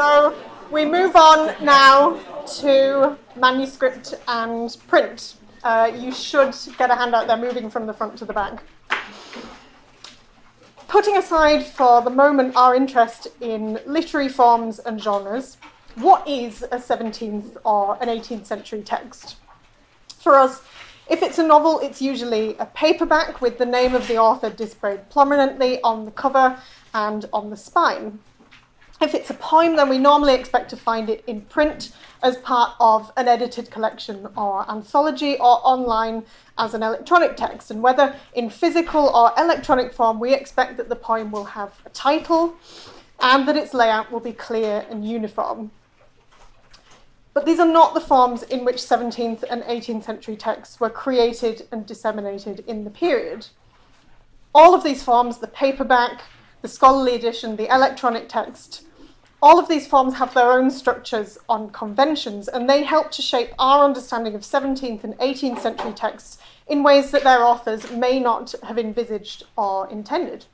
So we move on now to manuscript and print. Uh, you should get a handout there moving from the front to the back. Putting aside for the moment our interest in literary forms and genres, what is a 17th or an 18th century text? For us, if it's a novel, it's usually a paperback with the name of the author displayed prominently on the cover and on the spine. If it's a poem, then we normally expect to find it in print as part of an edited collection or anthology or online as an electronic text. And whether in physical or electronic form, we expect that the poem will have a title and that its layout will be clear and uniform. But these are not the forms in which 17th and 18th century texts were created and disseminated in the period. All of these forms, the paperback, the scholarly edition, the electronic text, all of these forms have their own structures on conventions, and they help to shape our understanding of 17th and 18th century texts in ways that their authors may not have envisaged or intended.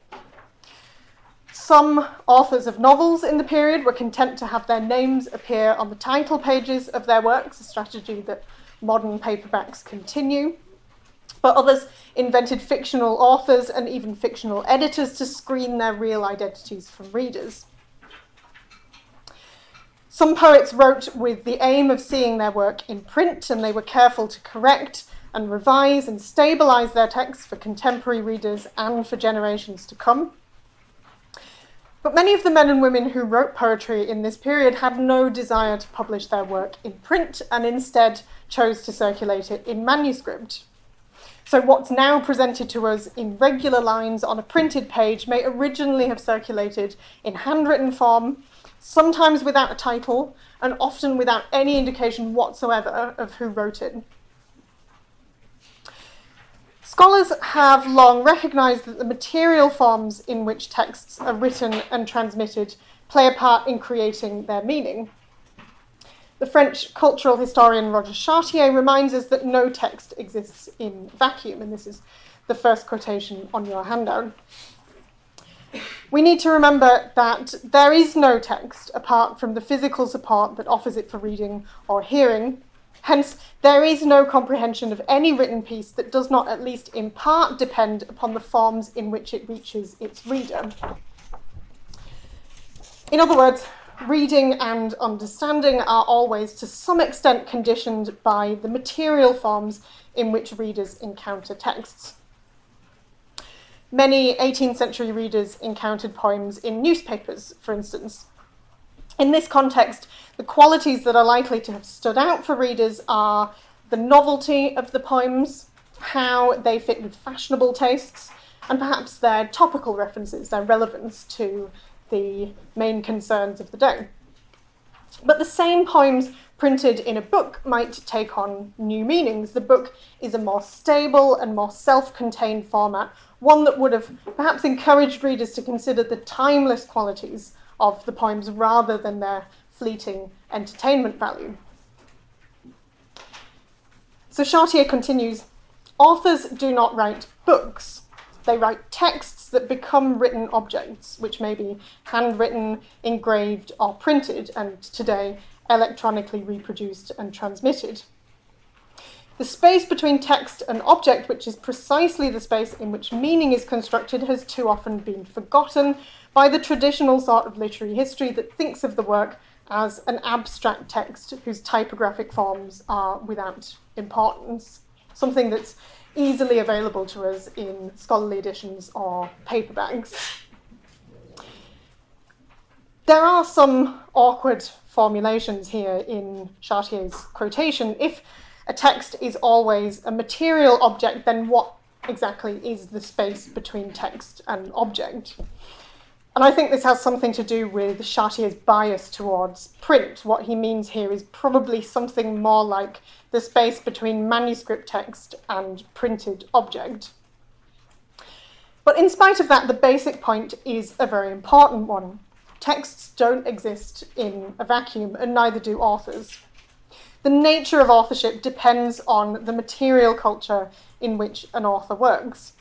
Some authors of novels in the period were content to have their names appear on the title pages of their works, a strategy that modern paperbacks continue. But others invented fictional authors and even fictional editors to screen their real identities from readers. Some poets wrote with the aim of seeing their work in print, and they were careful to correct and revise and stabilize their texts for contemporary readers and for generations to come. But many of the men and women who wrote poetry in this period had no desire to publish their work in print and instead chose to circulate it in manuscript. So, what's now presented to us in regular lines on a printed page may originally have circulated in handwritten form sometimes without a title, and often without any indication whatsoever of who wrote it. Scholars have long recognised that the material forms in which texts are written and transmitted play a part in creating their meaning. The French cultural historian Roger Chartier reminds us that no text exists in vacuum, and this is the first quotation on your handout we need to remember that there is no text apart from the physical support that offers it for reading or hearing. Hence, there is no comprehension of any written piece that does not at least in part depend upon the forms in which it reaches its reader. In other words, reading and understanding are always to some extent conditioned by the material forms in which readers encounter texts. Many 18th century readers encountered poems in newspapers, for instance. In this context, the qualities that are likely to have stood out for readers are the novelty of the poems, how they fit with fashionable tastes, and perhaps their topical references, their relevance to the main concerns of the day. But the same poems printed in a book might take on new meanings. The book is a more stable and more self contained format one that would have perhaps encouraged readers to consider the timeless qualities of the poems rather than their fleeting entertainment value. So Chartier continues authors do not write books, they write texts that become written objects, which may be handwritten, engraved, or printed, and today electronically reproduced and transmitted. The space between text and object, which is precisely the space in which meaning is constructed, has too often been forgotten by the traditional sort of literary history that thinks of the work as an abstract text whose typographic forms are without importance, something that's easily available to us in scholarly editions or paperbacks. There are some awkward formulations here in Chartier's quotation. If a text is always a material object, then what exactly is the space between text and object? And I think this has something to do with Chartier's bias towards print. What he means here is probably something more like the space between manuscript text and printed object. But in spite of that, the basic point is a very important one. Texts don't exist in a vacuum, and neither do authors the nature of authorship depends on the material culture in which an author works.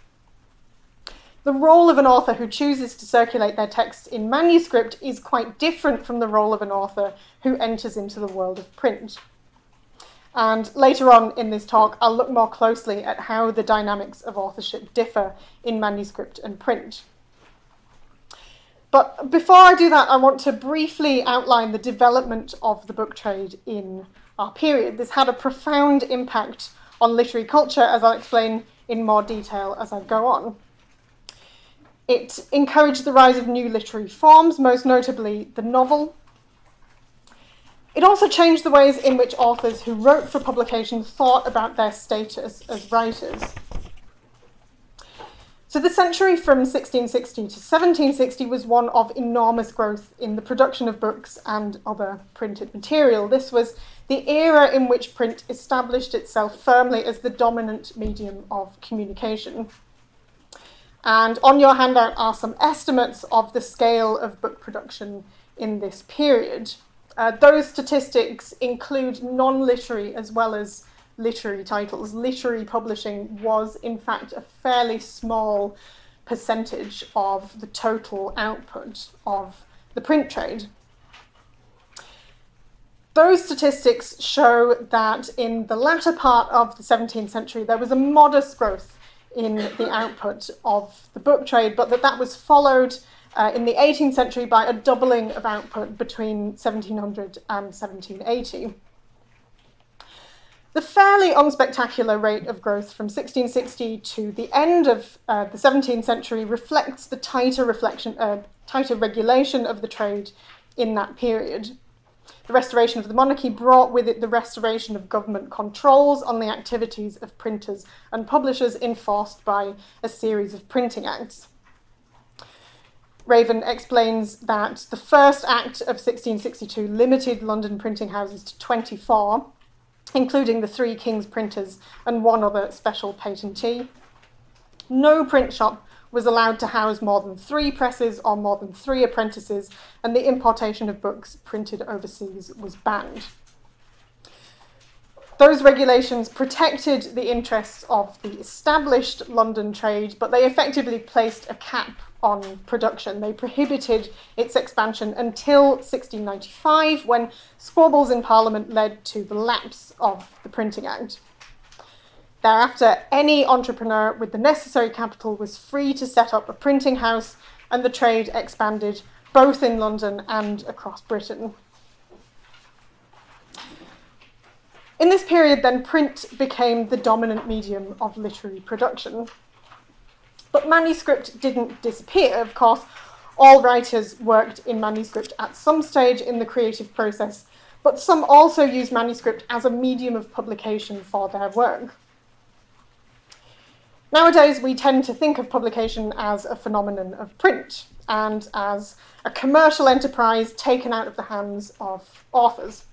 the role of an author who chooses to circulate their text in manuscript is quite different from the role of an author who enters into the world of print. And later on in this talk, I'll look more closely at how the dynamics of authorship differ in manuscript and print. But before I do that, I want to briefly outline the development of the book trade in our period. This had a profound impact on literary culture, as I'll explain in more detail as I go on. It encouraged the rise of new literary forms, most notably the novel, it also changed the ways in which authors who wrote for publication thought about their status as writers. So, the century from 1660 to 1760 was one of enormous growth in the production of books and other printed material. This was the era in which print established itself firmly as the dominant medium of communication. And on your handout are some estimates of the scale of book production in this period. Uh, those statistics include non literary as well as literary titles. Literary publishing was, in fact, a fairly small percentage of the total output of the print trade. Those statistics show that in the latter part of the 17th century there was a modest growth in the output of the book trade, but that that was followed uh, in the 18th century by a doubling of output between 1700 and 1780. The fairly unspectacular rate of growth from 1660 to the end of uh, the 17th century reflects the tighter, reflection, uh, tighter regulation of the trade in that period. The restoration of the monarchy brought with it the restoration of government controls on the activities of printers and publishers enforced by a series of printing acts. Raven explains that the first Act of 1662 limited London printing houses to 24, including the three King's printers and one other special patentee. No print shop was allowed to house more than three presses or more than three apprentices, and the importation of books printed overseas was banned. Those regulations protected the interests of the established London trade, but they effectively placed a cap on production. They prohibited its expansion until 1695, when squabbles in Parliament led to the lapse of the Printing Act. Thereafter, any entrepreneur with the necessary capital was free to set up a printing house, and the trade expanded both in London and across Britain. In this period, then, print became the dominant medium of literary production. But manuscript didn't disappear, of course. All writers worked in manuscript at some stage in the creative process, but some also used manuscript as a medium of publication for their work. Nowadays, we tend to think of publication as a phenomenon of print and as a commercial enterprise taken out of the hands of authors.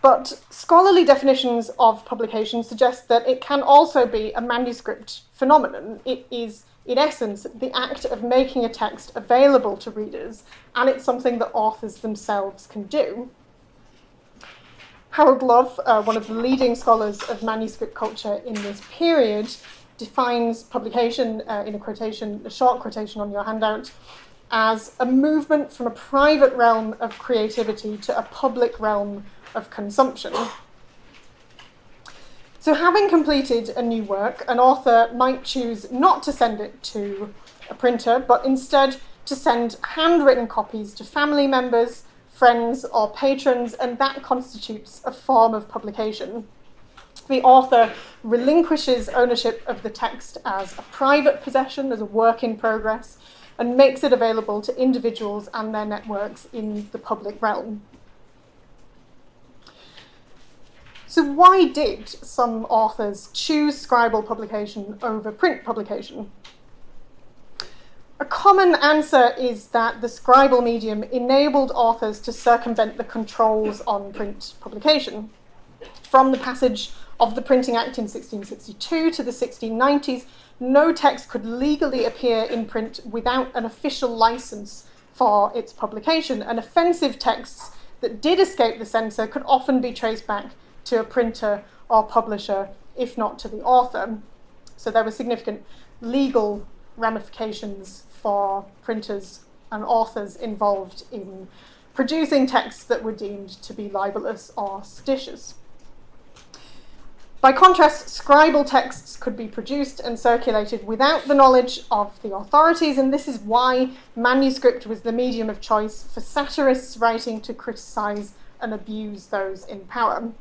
But scholarly definitions of publication suggest that it can also be a manuscript phenomenon. It is, in essence, the act of making a text available to readers, and it's something that authors themselves can do. Harold Love, uh, one of the leading scholars of manuscript culture in this period, defines publication uh, in a quotation, a short quotation on your handout, as a movement from a private realm of creativity to a public realm of consumption. So, having completed a new work, an author might choose not to send it to a printer, but instead to send handwritten copies to family members, friends, or patrons, and that constitutes a form of publication. The author relinquishes ownership of the text as a private possession, as a work in progress, and makes it available to individuals and their networks in the public realm. So, why did some authors choose scribal publication over print publication? A common answer is that the scribal medium enabled authors to circumvent the controls on print publication. From the passage of the Printing Act in 1662 to the 1690s, no text could legally appear in print without an official license for its publication, and offensive texts that did escape the censor could often be traced back to a printer or publisher, if not to the author. So there were significant legal ramifications for printers and authors involved in producing texts that were deemed to be libelous or seditious. By contrast, scribal texts could be produced and circulated without the knowledge of the authorities, and this is why manuscript was the medium of choice for satirists writing to criticise and abuse those in power.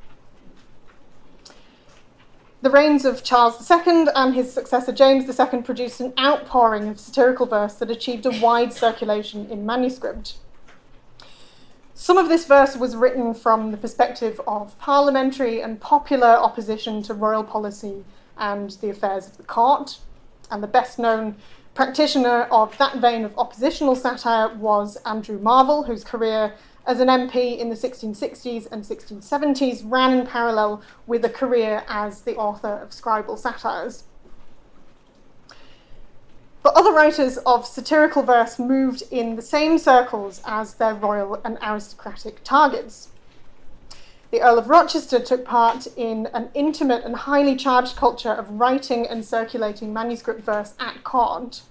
The reigns of Charles II and his successor James II produced an outpouring of satirical verse that achieved a wide circulation in manuscript. Some of this verse was written from the perspective of parliamentary and popular opposition to royal policy and the affairs of the court, and the best known practitioner of that vein of oppositional satire was Andrew Marvell, whose career as an MP in the 1660s and 1670s ran in parallel with a career as the author of scribal satires. But other writers of satirical verse moved in the same circles as their royal and aristocratic targets. The Earl of Rochester took part in an intimate and highly charged culture of writing and circulating manuscript verse at court.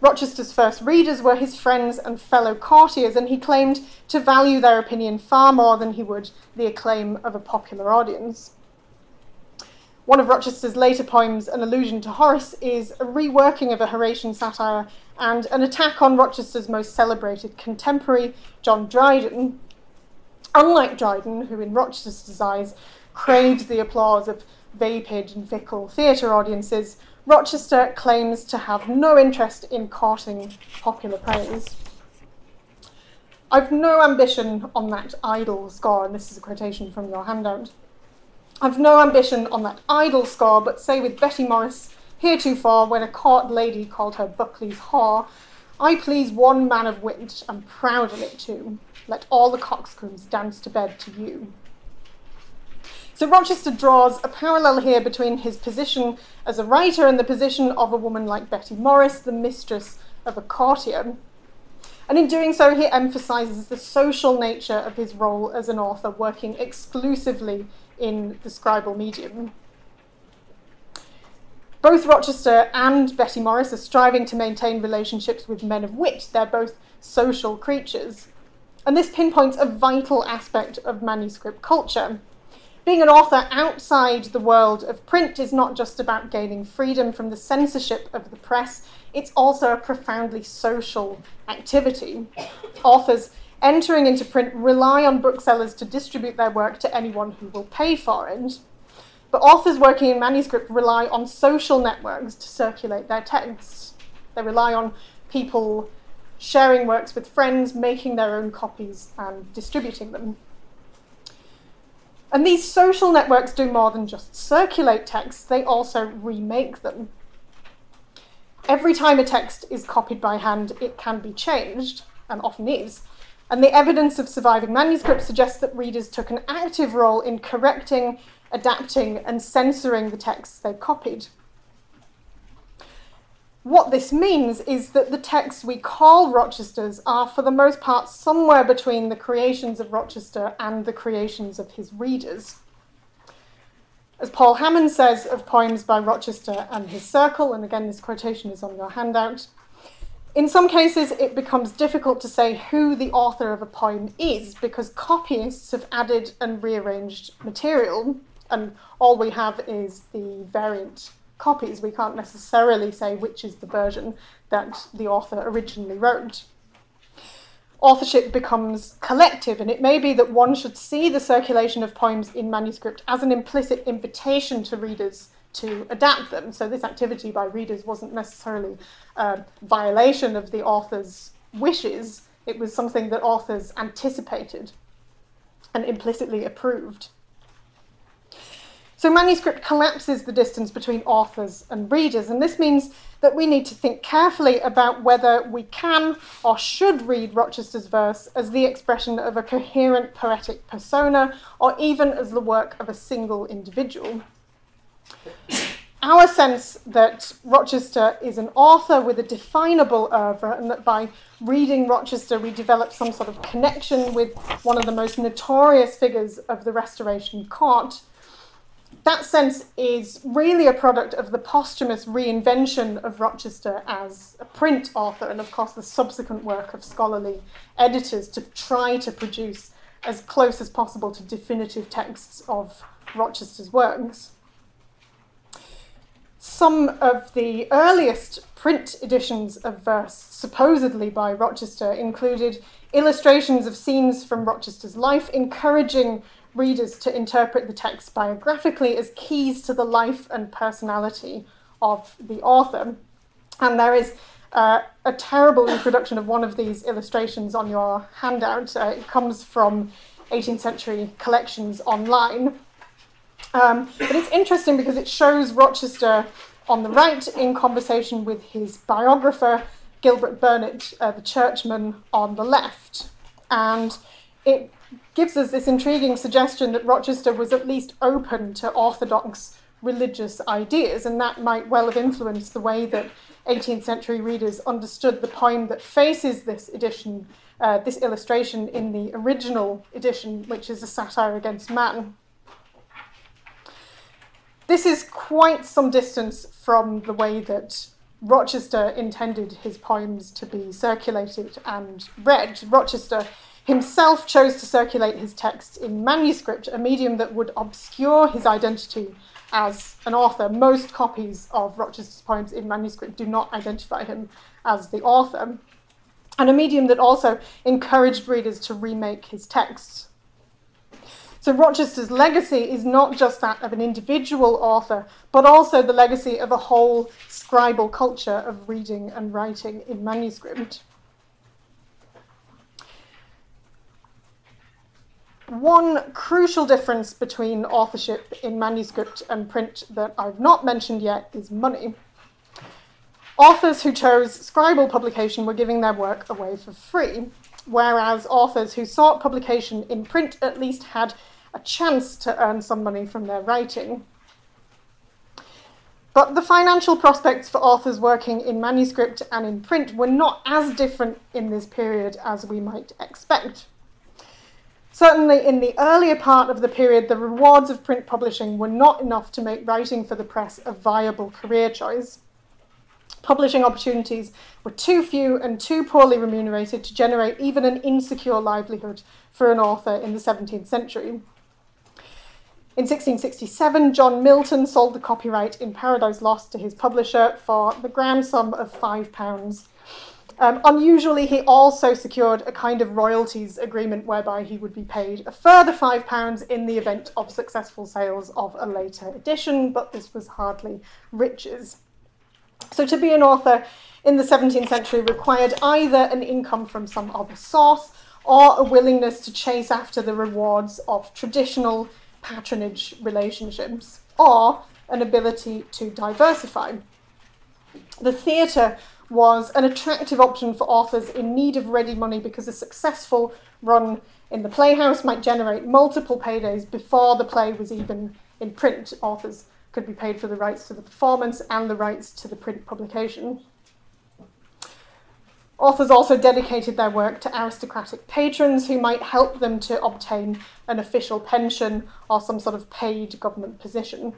Rochester's first readers were his friends and fellow courtiers, and he claimed to value their opinion far more than he would the acclaim of a popular audience. One of Rochester's later poems, An Allusion to Horace, is a reworking of a Horatian satire and an attack on Rochester's most celebrated contemporary, John Dryden. Unlike Dryden, who in Rochester's eyes craved the applause of vapid and fickle theatre audiences, Rochester claims to have no interest in courting popular praise. I've no ambition on that idle score, and this is a quotation from your handout. I've no ambition on that idle score, but say with Betty Morris heretofore, when a court lady called her Buckley's whore, I please one man of wit, and proud of it too. Let all the coxcombs dance to bed to you. So Rochester draws a parallel here between his position as a writer and the position of a woman like Betty Morris, the mistress of a courtier. And in doing so, he emphasizes the social nature of his role as an author, working exclusively in the scribal medium. Both Rochester and Betty Morris are striving to maintain relationships with men of wit. They're both social creatures. And this pinpoints a vital aspect of manuscript culture being an author outside the world of print is not just about gaining freedom from the censorship of the press, it's also a profoundly social activity. Authors entering into print rely on booksellers to distribute their work to anyone who will pay for it. But authors working in manuscript rely on social networks to circulate their texts. They rely on people sharing works with friends, making their own copies, and distributing them. And these social networks do more than just circulate texts, they also remake them. Every time a text is copied by hand, it can be changed, and often is. And the evidence of surviving manuscripts suggests that readers took an active role in correcting, adapting, and censoring the texts they copied. What this means is that the texts we call Rochester's are, for the most part, somewhere between the creations of Rochester and the creations of his readers. As Paul Hammond says of poems by Rochester and his circle, and again, this quotation is on your handout, in some cases it becomes difficult to say who the author of a poem is because copyists have added and rearranged material, and all we have is the variant copies, we can't necessarily say which is the version that the author originally wrote. Authorship becomes collective, and it may be that one should see the circulation of poems in manuscript as an implicit invitation to readers to adapt them. So, this activity by readers wasn't necessarily a violation of the author's wishes, it was something that authors anticipated and implicitly approved. So manuscript collapses the distance between authors and readers, and this means that we need to think carefully about whether we can or should read Rochester's verse as the expression of a coherent poetic persona or even as the work of a single individual. Our sense that Rochester is an author with a definable oeuvre, and that by reading Rochester we develop some sort of connection with one of the most notorious figures of the Restoration court, that sense is really a product of the posthumous reinvention of Rochester as a print author, and of course the subsequent work of scholarly editors to try to produce as close as possible to definitive texts of Rochester's works. Some of the earliest print editions of verse, supposedly by Rochester, included illustrations of scenes from Rochester's life, encouraging readers to interpret the text biographically as keys to the life and personality of the author. And there is uh, a terrible reproduction of one of these illustrations on your handout. Uh, it comes from 18th century collections online. Um, but it's interesting because it shows Rochester on the right in conversation with his biographer, Gilbert Burnet, uh, the churchman, on the left. And it gives us this intriguing suggestion that Rochester was at least open to orthodox religious ideas, and that might well have influenced the way that 18th century readers understood the poem that faces this edition, uh, this illustration in the original edition, which is a satire against man. This is quite some distance from the way that Rochester intended his poems to be circulated and read. Rochester himself chose to circulate his texts in manuscript, a medium that would obscure his identity as an author. Most copies of Rochester's poems in manuscript do not identify him as the author, and a medium that also encouraged readers to remake his texts. So Rochester's legacy is not just that of an individual author, but also the legacy of a whole scribal culture of reading and writing in manuscript. One crucial difference between authorship in manuscript and print that I've not mentioned yet is money. Authors who chose scribal publication were giving their work away for free, whereas authors who sought publication in print at least had a chance to earn some money from their writing. But the financial prospects for authors working in manuscript and in print were not as different in this period as we might expect. Certainly, in the earlier part of the period, the rewards of print publishing were not enough to make writing for the press a viable career choice. Publishing opportunities were too few and too poorly remunerated to generate even an insecure livelihood for an author in the 17th century. In 1667, John Milton sold the copyright in Paradise Lost to his publisher for the grand sum of £5 um, unusually, he also secured a kind of royalties agreement whereby he would be paid a further £5 in the event of successful sales of a later edition, but this was hardly riches. So, to be an author in the 17th century required either an income from some other source or a willingness to chase after the rewards of traditional patronage relationships or an ability to diversify. The theatre was an attractive option for authors in need of ready money because a successful run in the playhouse might generate multiple paydays before the play was even in print. Authors could be paid for the rights to the performance and the rights to the print publication. Authors also dedicated their work to aristocratic patrons who might help them to obtain an official pension or some sort of paid government position.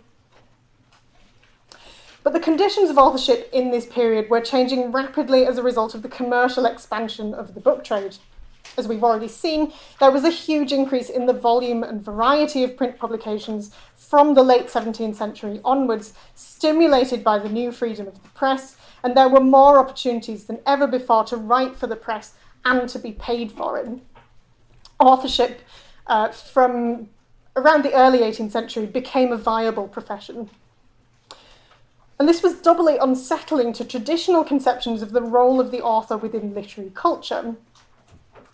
But the conditions of authorship in this period were changing rapidly as a result of the commercial expansion of the book trade. As we've already seen, there was a huge increase in the volume and variety of print publications from the late 17th century onwards, stimulated by the new freedom of the press, and there were more opportunities than ever before to write for the press and to be paid for it. Authorship uh, from around the early 18th century became a viable profession. And this was doubly unsettling to traditional conceptions of the role of the author within literary culture.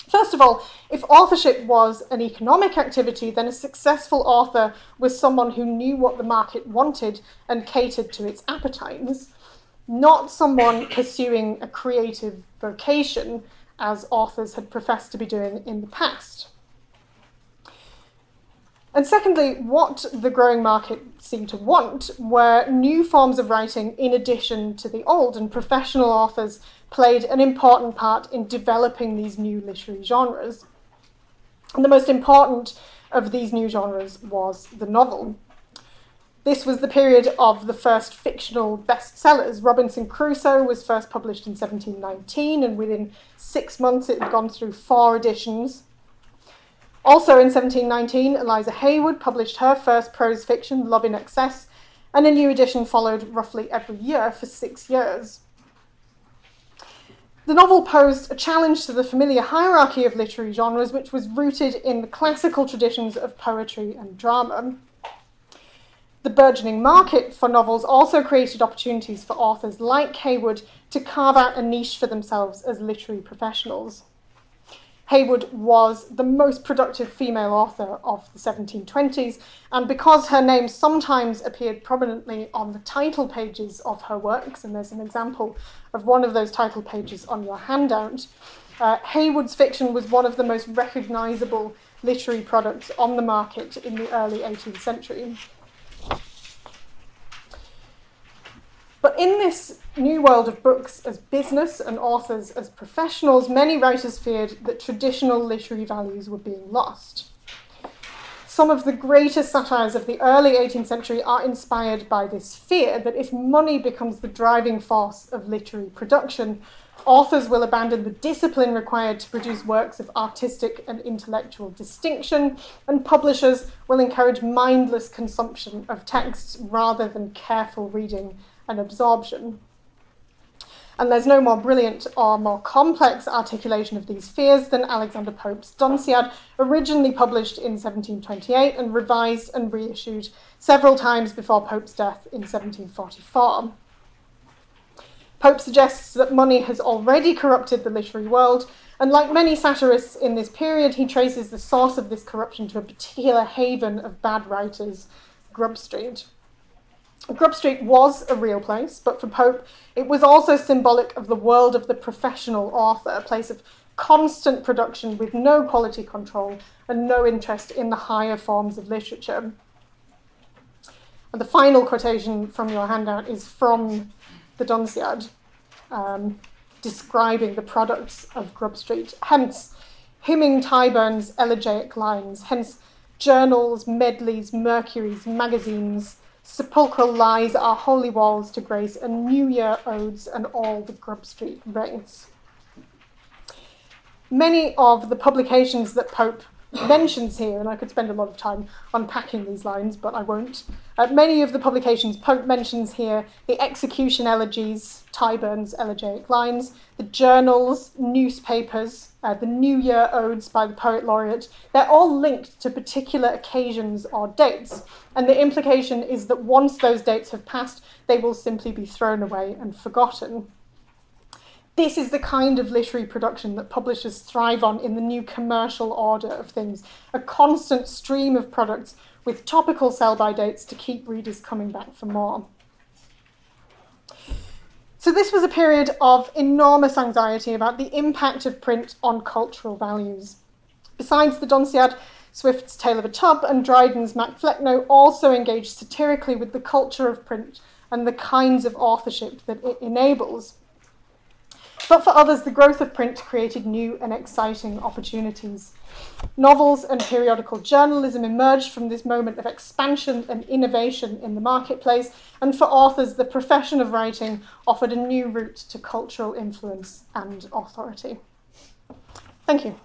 First of all, if authorship was an economic activity, then a successful author was someone who knew what the market wanted and catered to its appetites, not someone pursuing a creative vocation as authors had professed to be doing in the past. And secondly, what the growing market seemed to want were new forms of writing in addition to the old, and professional authors played an important part in developing these new literary genres. And the most important of these new genres was the novel. This was the period of the first fictional bestsellers. Robinson Crusoe was first published in 1719, and within six months it had gone through four editions. Also in 1719, Eliza Haywood published her first prose fiction, Love in Excess, and a new edition followed roughly every year for six years. The novel posed a challenge to the familiar hierarchy of literary genres, which was rooted in the classical traditions of poetry and drama. The burgeoning market for novels also created opportunities for authors like Haywood to carve out a niche for themselves as literary professionals. Haywood was the most productive female author of the 1720s, and because her name sometimes appeared prominently on the title pages of her works, and there's an example of one of those title pages on your handout, uh, Haywood's fiction was one of the most recognisable literary products on the market in the early 18th century. In this new world of books as business and authors as professionals, many writers feared that traditional literary values were being lost. Some of the greatest satires of the early 18th century are inspired by this fear that if money becomes the driving force of literary production, authors will abandon the discipline required to produce works of artistic and intellectual distinction, and publishers will encourage mindless consumption of texts rather than careful reading and absorption. And there's no more brilliant or more complex articulation of these fears than Alexander Pope's Dunciad, originally published in 1728 and revised and reissued several times before Pope's death in 1744. Pope suggests that money has already corrupted the literary world, and like many satirists in this period, he traces the source of this corruption to a particular haven of bad writers, Grub Street. Grub Street was a real place, but for Pope, it was also symbolic of the world of the professional author, a place of constant production with no quality control and no interest in the higher forms of literature. And the final quotation from your handout is from the Dunciad, um, describing the products of Grub Street. Hence, hymning Tyburn's elegiac lines, hence, journals, medleys, mercuries, magazines Sepulchral lies are holy walls to grace, and New Year odes and all the Grub Street rings. Many of the publications that Pope mentions here, and I could spend a lot of time unpacking these lines, but I won't. Uh, many of the publications Pope mentions here the execution elegies, Tyburn's elegiac lines, the journals, newspapers, uh, the New Year odes by the poet laureate, they're all linked to particular occasions or dates. And the implication is that once those dates have passed, they will simply be thrown away and forgotten. This is the kind of literary production that publishers thrive on in the new commercial order of things a constant stream of products with topical sell by dates to keep readers coming back for more. So, this was a period of enormous anxiety about the impact of print on cultural values. Besides the Dunciad, Swift's Tale of a Tub and Dryden's Mac Flecknoe also engaged satirically with the culture of print and the kinds of authorship that it enables. But for others, the growth of print created new and exciting opportunities. Novels and periodical journalism emerged from this moment of expansion and innovation in the marketplace, and for authors, the profession of writing offered a new route to cultural influence and authority. Thank you.